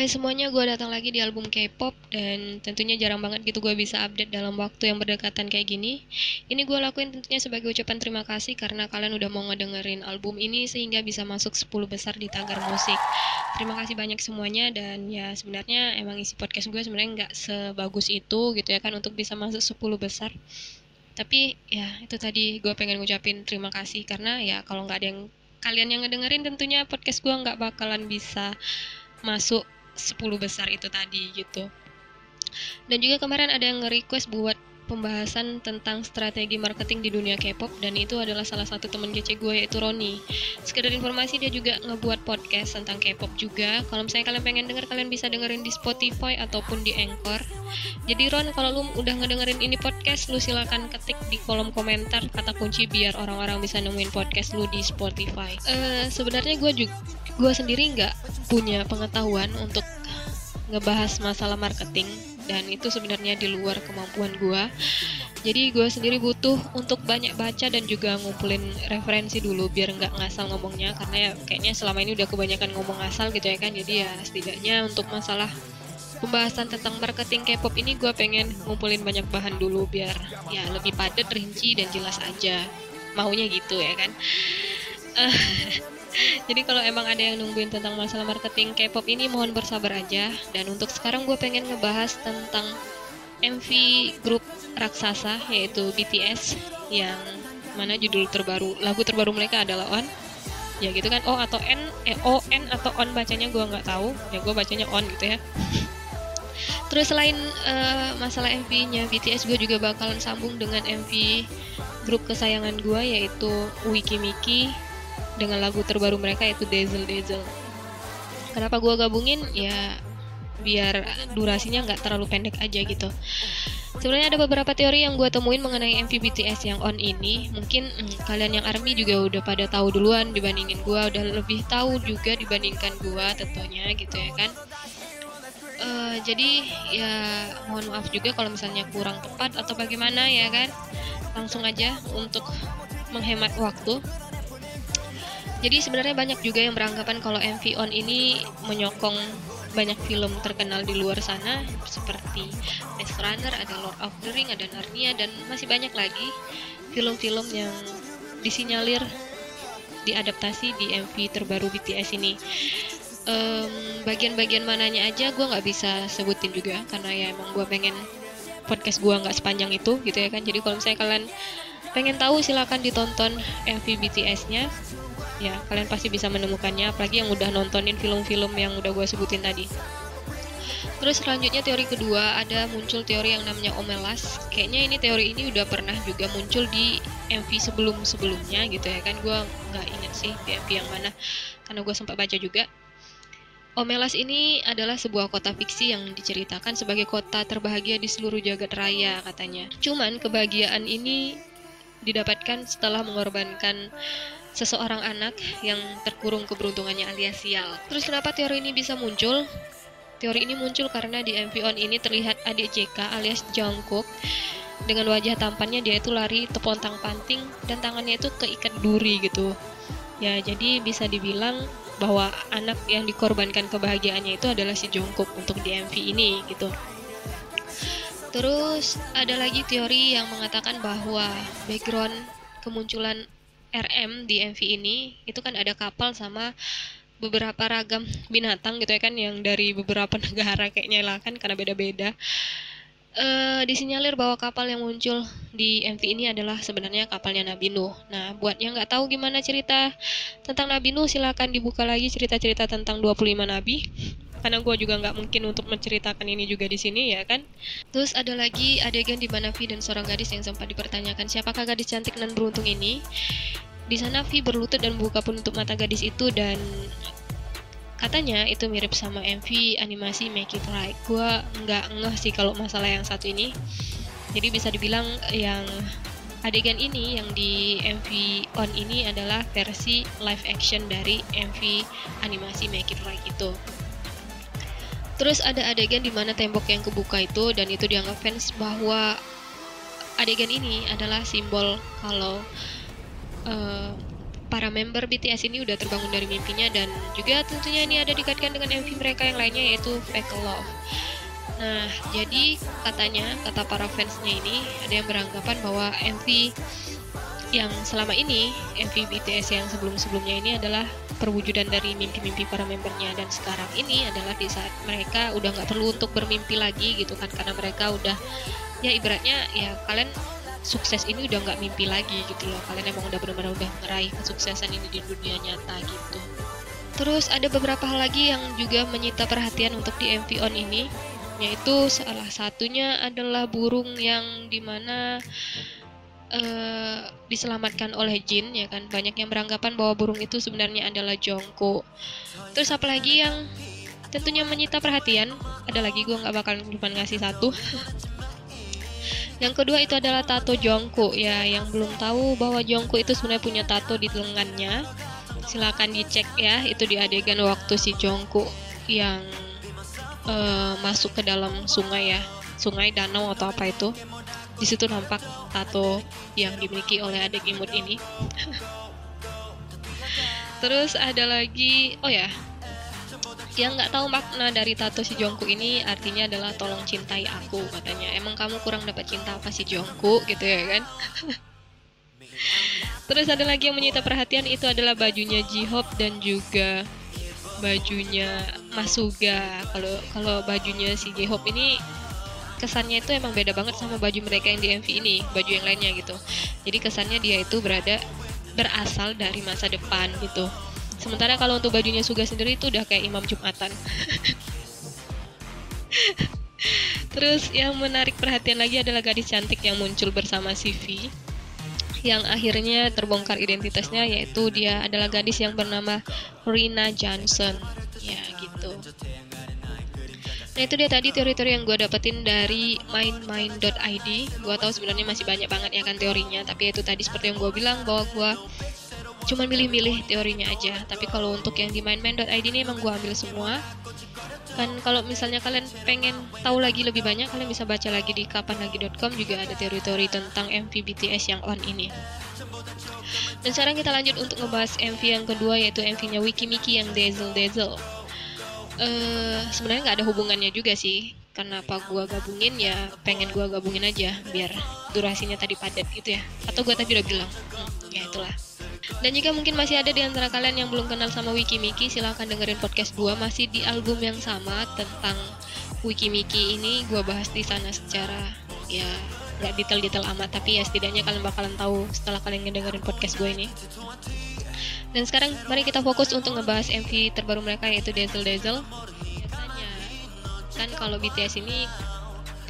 Hai semuanya, gue datang lagi di album K-pop dan tentunya jarang banget gitu gue bisa update dalam waktu yang berdekatan kayak gini. Ini gue lakuin tentunya sebagai ucapan terima kasih karena kalian udah mau ngedengerin album ini sehingga bisa masuk 10 besar di tagar musik. Terima kasih banyak semuanya dan ya sebenarnya emang isi podcast gue sebenarnya nggak sebagus itu gitu ya kan untuk bisa masuk 10 besar. Tapi ya itu tadi gue pengen ngucapin terima kasih karena ya kalau nggak ada yang kalian yang ngedengerin tentunya podcast gue nggak bakalan bisa masuk 10 besar itu tadi gitu. Dan juga kemarin ada yang nge-request buat pembahasan tentang strategi marketing di dunia K-pop dan itu adalah salah satu teman GC gue yaitu Roni. Sekedar informasi dia juga ngebuat podcast tentang K-pop juga. Kalau misalnya kalian pengen denger kalian bisa dengerin di Spotify ataupun di Anchor. Jadi Ron kalau lu udah ngedengerin ini podcast lu silakan ketik di kolom komentar kata kunci biar orang-orang bisa nemuin podcast lu di Spotify. Uh, sebenarnya gue juga gue sendiri nggak punya pengetahuan untuk ngebahas masalah marketing dan itu sebenarnya di luar kemampuan gue jadi gue sendiri butuh untuk banyak baca dan juga ngumpulin referensi dulu biar nggak ngasal ngomongnya karena ya kayaknya selama ini udah kebanyakan ngomong asal gitu ya kan. Jadi ya setidaknya untuk masalah pembahasan tentang marketing K-pop ini gue pengen ngumpulin banyak bahan dulu biar ya lebih padat, rinci dan jelas aja. Maunya gitu ya kan Jadi kalau emang ada yang nungguin tentang masalah marketing K-pop ini mohon bersabar aja. Dan untuk sekarang gue pengen ngebahas tentang MV grup raksasa yaitu BTS yang mana judul terbaru lagu terbaru mereka adalah On. Ya gitu kan O atau N eh O N atau On bacanya gue nggak tahu. Ya gue bacanya On gitu ya. Terus selain uh, masalah MV-nya BTS gue juga bakalan sambung dengan MV grup kesayangan gue yaitu Wiki Miki dengan lagu terbaru mereka yaitu Dazzle Dazzle. Kenapa gue gabungin? Ya biar durasinya nggak terlalu pendek aja gitu. Sebenarnya ada beberapa teori yang gue temuin mengenai MV BTS yang on ini. Mungkin hmm, kalian yang ARMY juga udah pada tahu duluan dibandingin gue, udah lebih tahu juga dibandingkan gue tentunya gitu ya kan. Uh, jadi ya mohon maaf juga kalau misalnya kurang tepat atau bagaimana ya kan. Langsung aja untuk menghemat waktu jadi sebenarnya banyak juga yang beranggapan kalau MV On ini menyokong banyak film terkenal di luar sana seperti Maze Runner, ada Lord of the Ring, ada Narnia dan masih banyak lagi film-film yang disinyalir diadaptasi di MV terbaru BTS ini. bagian-bagian mananya aja gue nggak bisa sebutin juga karena ya emang gue pengen podcast gue nggak sepanjang itu gitu ya kan. Jadi kalau misalnya kalian pengen tahu silahkan ditonton MV BTS-nya ya kalian pasti bisa menemukannya apalagi yang udah nontonin film-film yang udah gue sebutin tadi Terus selanjutnya teori kedua ada muncul teori yang namanya omelas. Kayaknya ini teori ini udah pernah juga muncul di MV sebelum-sebelumnya gitu ya kan. Gue nggak inget sih di MV yang mana karena gue sempat baca juga. Omelas ini adalah sebuah kota fiksi yang diceritakan sebagai kota terbahagia di seluruh jagat raya katanya. Cuman kebahagiaan ini didapatkan setelah mengorbankan seseorang anak yang terkurung keberuntungannya alias sial. Terus kenapa teori ini bisa muncul? Teori ini muncul karena di MV On ini terlihat adik JK alias Jungkook dengan wajah tampannya dia itu lari tepontang panting dan tangannya itu keikat duri gitu. Ya, jadi bisa dibilang bahwa anak yang dikorbankan kebahagiaannya itu adalah si Jungkook untuk di MV ini gitu. Terus ada lagi teori yang mengatakan bahwa background kemunculan RM di MV ini itu kan ada kapal sama beberapa ragam binatang gitu ya kan yang dari beberapa negara kayaknya lah kan karena beda-beda uh, disinyalir bahwa kapal yang muncul di MV ini adalah sebenarnya kapalnya Nabi Nuh. Nah, buat yang nggak tahu gimana cerita tentang Nabi Nuh, silakan dibuka lagi cerita-cerita tentang 25 nabi karena gue juga nggak mungkin untuk menceritakan ini juga di sini ya kan? Terus ada lagi adegan di mana Vi dan seorang gadis yang sempat dipertanyakan siapakah gadis cantik dan beruntung ini? Di sana Vi berlutut dan membuka penutup mata gadis itu dan katanya itu mirip sama MV animasi Make It Right. Gue nggak ngeh sih kalau masalah yang satu ini. Jadi bisa dibilang yang adegan ini yang di MV on ini adalah versi live action dari MV animasi Make It Right itu Terus ada adegan di mana tembok yang kebuka itu dan itu dianggap fans bahwa adegan ini adalah simbol kalau uh, para member BTS ini udah terbangun dari mimpinya dan juga tentunya ini ada dikaitkan dengan MV mereka yang lainnya yaitu Fake Love. Nah, jadi katanya, kata para fansnya ini, ada yang beranggapan bahwa MV yang selama ini, MV BTS yang sebelum-sebelumnya ini adalah perwujudan dari mimpi-mimpi para membernya. Dan sekarang ini adalah di saat mereka udah nggak perlu untuk bermimpi lagi gitu kan. Karena mereka udah ya ibaratnya ya kalian sukses ini udah nggak mimpi lagi gitu loh. Kalian emang udah benar-benar udah meraih kesuksesan ini di dunia nyata gitu. Terus ada beberapa hal lagi yang juga menyita perhatian untuk di MV On ini yaitu salah satunya adalah burung yang di mana uh, diselamatkan oleh jin ya kan? Banyak yang beranggapan bahwa burung itu sebenarnya adalah jongko. Terus apalagi yang tentunya menyita perhatian? Ada lagi gue nggak bakal cuma ngasih satu. Yang kedua itu adalah tato Jongko ya, yang belum tahu bahwa Jongko itu sebenarnya punya tato di lengannya. Silakan dicek ya, itu di adegan waktu si Jongko yang uh, masuk ke dalam sungai ya, sungai danau atau apa itu. Di situ nampak tato yang dimiliki oleh adik imut ini. Terus ada lagi, oh ya, yang nggak tahu makna dari tato si Jongku ini artinya adalah tolong cintai aku katanya. Emang kamu kurang dapat cinta apa si Jongku gitu ya kan? Terus ada lagi yang menyita perhatian itu adalah bajunya J-Hope dan juga bajunya Masuga. Kalau kalau bajunya si J-Hope ini kesannya itu emang beda banget sama baju mereka yang di MV ini baju yang lainnya gitu jadi kesannya dia itu berada berasal dari masa depan gitu Sementara kalau untuk bajunya Suga sendiri itu udah kayak imam Jumatan. Terus yang menarik perhatian lagi adalah gadis cantik yang muncul bersama CV yang akhirnya terbongkar identitasnya yaitu dia adalah gadis yang bernama Rina Johnson. Ya gitu. Nah itu dia tadi teori-teori yang gue dapetin dari mindmind.id Gue tahu sebenarnya masih banyak banget ya kan teorinya Tapi itu tadi seperti yang gue bilang bahwa gue cuma milih-milih teorinya aja. Tapi kalau untuk yang di mindman.id ini emang gue ambil semua. Kan kalau misalnya kalian pengen tahu lagi lebih banyak kalian bisa baca lagi di kapanlagi.com juga ada teori-teori tentang MV BTS yang on ini. Dan sekarang kita lanjut untuk ngebahas MV yang kedua yaitu MV-nya Wikimiki yang Dazzle Dazzle uh, sebenarnya nggak ada hubungannya juga sih. Kenapa gua gabungin? Ya pengen gua gabungin aja biar durasinya tadi padat gitu ya. Atau gua tadi udah bilang. Hmm, ya itulah. Dan jika mungkin masih ada di antara kalian yang belum kenal sama Wikimiki, silahkan dengerin podcast gue masih di album yang sama tentang Wikimiki ini. Gue bahas di sana secara ya nggak detail-detail amat. Tapi ya setidaknya kalian bakalan tahu setelah kalian ngedengerin podcast gue ini. Dan sekarang mari kita fokus untuk ngebahas MV terbaru mereka yaitu Dazzle Dazzle. Biasanya kan kalau BTS ini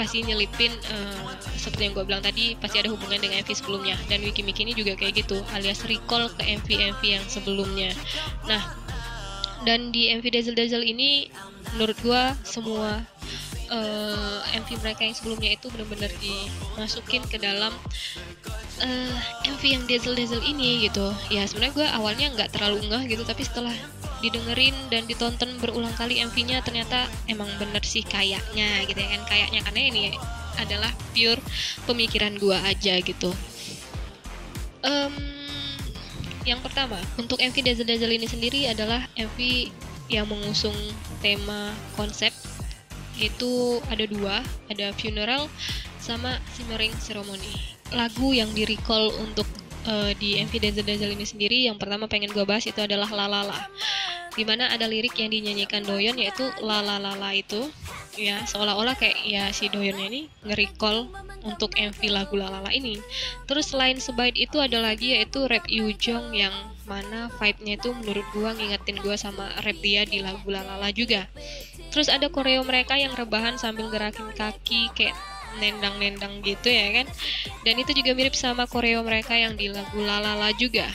pasti nyelipin uh, seperti yang gue bilang tadi pasti ada hubungan dengan MV sebelumnya dan Wikimiki ini juga kayak gitu alias recall ke MV-MV yang sebelumnya nah dan di MV Dazzle Dazzle ini menurut gue semua uh, eh, MV mereka yang sebelumnya itu benar-benar dimasukin ke dalam uh, eh, MV yang Dazzle Dazzle ini gitu. Ya sebenarnya gue awalnya nggak terlalu ngeh gitu tapi setelah didengerin dan ditonton berulang kali MV-nya ternyata emang bener sih kayaknya gitu ya kan. Kayaknya karena ini adalah pure pemikiran gua aja gitu. Um, yang pertama untuk MV Dazzle Dazzle ini sendiri adalah MV yang mengusung tema konsep itu ada dua ada funeral sama simmering ceremony. Lagu yang di recall untuk uh, di MV Dazzle Dazzle ini sendiri yang pertama pengen gue bahas itu adalah Lalala di mana ada lirik yang dinyanyikan Doyon yaitu Lalala itu. Ya seolah-olah kayak ya si Doyonnya ini nge-recall untuk MV lagu Lalala ini. Terus selain sebaik itu ada lagi yaitu rap Yujong yang mana vibe-nya itu menurut gue ngingetin gue sama rap dia di lagu Lalala juga terus ada koreo mereka yang rebahan sambil gerakin kaki kayak nendang-nendang gitu ya kan dan itu juga mirip sama koreo mereka yang di lagu Lalala juga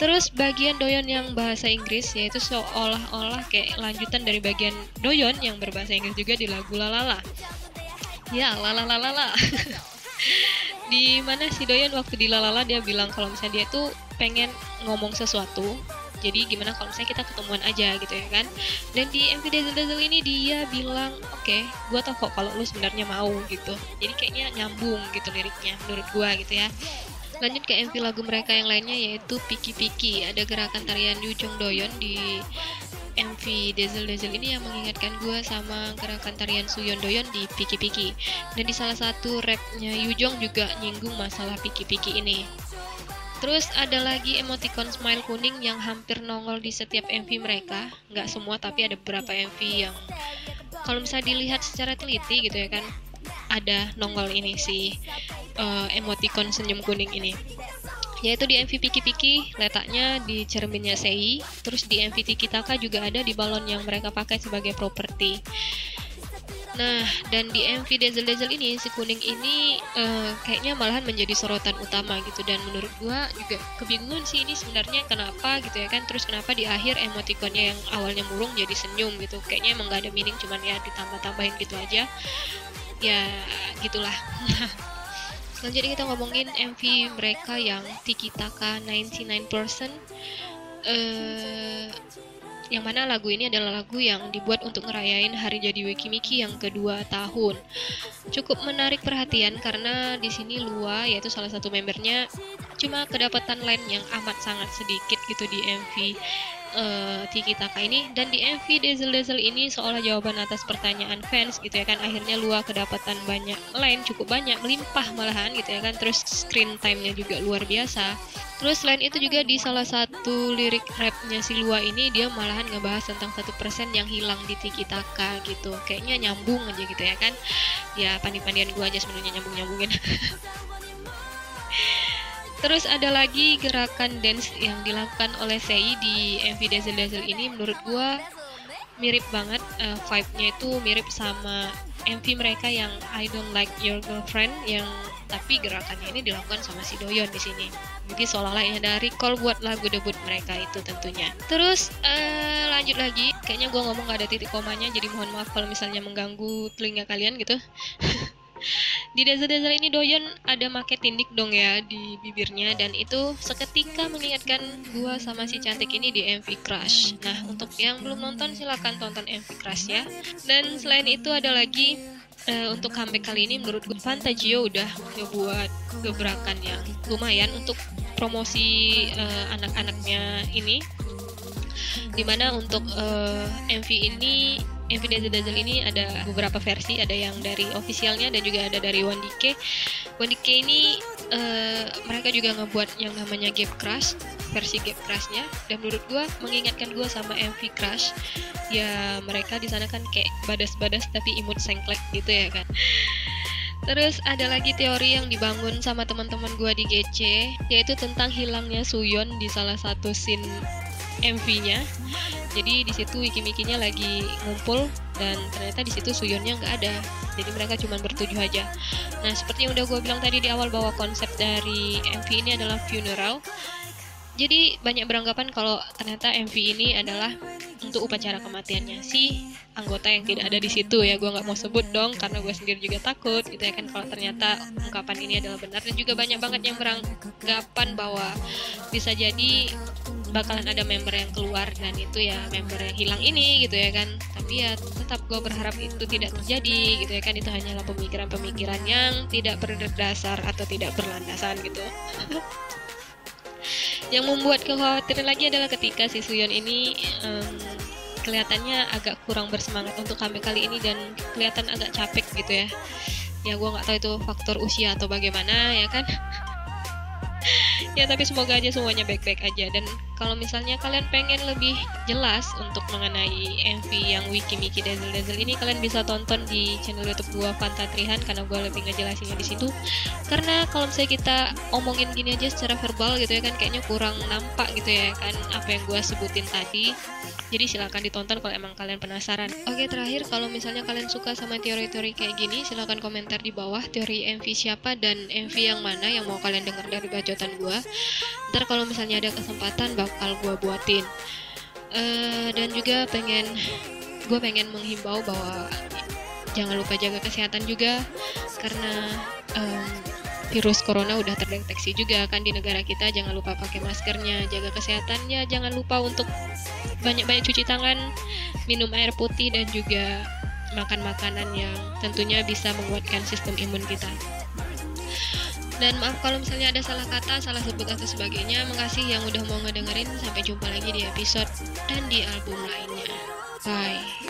Terus bagian doyon yang bahasa Inggris yaitu seolah-olah kayak lanjutan dari bagian doyon yang berbahasa Inggris juga di lagu Lalala. Ya, Lalala. di mana si doyon waktu di Lalala dia bilang kalau misalnya dia tuh pengen ngomong sesuatu jadi gimana kalau misalnya kita ketemuan aja gitu ya kan? Dan di MV Dazzle Dazzle ini dia bilang oke okay, gue tau kok kalau lu sebenarnya mau gitu. Jadi kayaknya nyambung gitu liriknya menurut gue gitu ya. Lanjut ke MV lagu mereka yang lainnya yaitu Piki Piki. Ada gerakan tarian Yujong Doyon di MV Dazzle Dazzle ini yang mengingatkan gue sama gerakan tarian Suyon Doyon di Piki Piki. Dan di salah satu rapnya Yujong juga nyinggung masalah Piki Piki ini Terus ada lagi emoticon smile kuning yang hampir nongol di setiap MV mereka. Nggak semua tapi ada beberapa MV yang kalau bisa dilihat secara teliti gitu ya kan ada nongol ini si uh, emoticon senyum kuning ini. Yaitu di MV Piki Piki letaknya di cerminnya Sei. Terus di MV Tiki Taka juga ada di balon yang mereka pakai sebagai properti Nah, dan di MV Dazzle Dazzle ini si kuning ini uh, kayaknya malahan menjadi sorotan utama gitu. Dan menurut gua juga kebingungan sih ini sebenarnya kenapa gitu ya kan. Terus kenapa di akhir emotikonnya yang awalnya murung jadi senyum gitu. Kayaknya emang gak ada meaning cuman ya ditambah-tambahin gitu aja. Ya gitulah. Selanjutnya kita ngomongin MV mereka yang Tiki Taka 99% uh, yang mana lagu ini adalah lagu yang dibuat untuk ngerayain hari jadi Wikimiki yang kedua tahun. Cukup menarik perhatian karena di sini Lua yaitu salah satu membernya cuma kedapatan line yang amat sangat sedikit gitu di MV uh, Tiki Taka ini dan di MV Dazzle Dazzle ini seolah jawaban atas pertanyaan fans gitu ya kan akhirnya Lua kedapatan banyak line cukup banyak melimpah malahan gitu ya kan terus screen time-nya juga luar biasa Terus selain itu juga di salah satu lirik rapnya si Lua ini dia malahan ngebahas tentang satu persen yang hilang di Tiki Taka gitu. Kayaknya nyambung aja gitu ya kan. Ya pandi-pandian gua aja sebenarnya nyambung-nyambungin. Terus ada lagi gerakan dance yang dilakukan oleh Sei di MV Dazzle Dazzle ini menurut gua mirip banget uh, vibe-nya itu mirip sama MV mereka yang I Don't Like Your Girlfriend yang tapi gerakannya ini dilakukan sama si Doyon di sini. Jadi seolah-olah ini ada recall buat lagu debut mereka itu tentunya. Terus uh, lanjut lagi, kayaknya gue ngomong gak ada titik komanya, jadi mohon maaf kalau misalnya mengganggu telinga kalian gitu. di dasar-dasar ini Doyon ada make tindik dong ya di bibirnya dan itu seketika mengingatkan gua sama si cantik ini di MV Crush. Nah, untuk yang belum nonton silahkan tonton MV Crush ya. Dan selain itu ada lagi uh, untuk comeback kali ini menurut gue Fantagio udah ngebuat gebrakan yang lumayan untuk promosi uh, anak-anaknya ini di mana untuk uh, MV ini MV Dazzle Dazzle ini ada beberapa versi. Ada yang dari officialnya dan juga ada dari One DK One DK ini uh, mereka juga ngebuat yang namanya Gap Crush versi Gap Crushnya. Dan menurut gue mengingatkan gue sama MV Crush ya mereka di sana kan kayak badas-badas tapi imut sengklek gitu ya kan. Terus ada lagi teori yang dibangun sama teman-teman gue di GC yaitu tentang hilangnya Suyon di salah satu scene MV-nya. Jadi di situ wiki-wikinya lagi ngumpul dan ternyata di situ Suyonnya nggak ada. Jadi mereka cuma bertujuh aja. Nah seperti yang udah gue bilang tadi di awal bahwa konsep dari MV ini adalah funeral jadi banyak beranggapan kalau ternyata MV ini adalah untuk upacara kematiannya si anggota yang tidak ada di situ ya gue nggak mau sebut dong karena gue sendiri juga takut gitu ya kan kalau ternyata ungkapan ini adalah benar dan juga banyak banget yang beranggapan bahwa bisa jadi bakalan ada member yang keluar dan itu ya member yang hilang ini gitu ya kan tapi ya tetap gue berharap itu tidak terjadi gitu ya kan itu hanyalah pemikiran-pemikiran yang tidak berdasar atau tidak berlandasan gitu Yang membuat kekhawatiran lagi adalah ketika si Suyon ini um, kelihatannya agak kurang bersemangat untuk kami kali ini dan kelihatan agak capek gitu ya. Ya gue nggak tahu itu faktor usia atau bagaimana ya kan. Ya tapi semoga aja semuanya baik-baik aja. Dan kalau misalnya kalian pengen lebih jelas untuk mengenai MV yang Wiki Miki Dazzle Dazzle ini kalian bisa tonton di channel YouTube gua Fantatrihan karena gua lebih ngejelasinnya di situ. Karena kalau misalnya kita omongin gini aja secara verbal gitu ya kan kayaknya kurang nampak gitu ya kan apa yang gua sebutin tadi jadi silahkan ditonton kalau emang kalian penasaran. Oke terakhir kalau misalnya kalian suka sama teori-teori kayak gini silahkan komentar di bawah teori MV siapa dan MV yang mana yang mau kalian dengar dari bacotan gue. Ntar kalau misalnya ada kesempatan bakal gue buatin. Uh, dan juga pengen gue pengen menghimbau bahwa jangan lupa jaga kesehatan juga karena um, virus corona udah terdeteksi juga kan di negara kita jangan lupa pakai maskernya jaga kesehatannya jangan lupa untuk banyak-banyak cuci tangan minum air putih dan juga makan makanan yang tentunya bisa menguatkan sistem imun kita Dan maaf kalau misalnya ada salah kata, salah sebut atau sebagainya. Makasih yang udah mau ngedengerin. Sampai jumpa lagi di episode dan di album lainnya. Bye.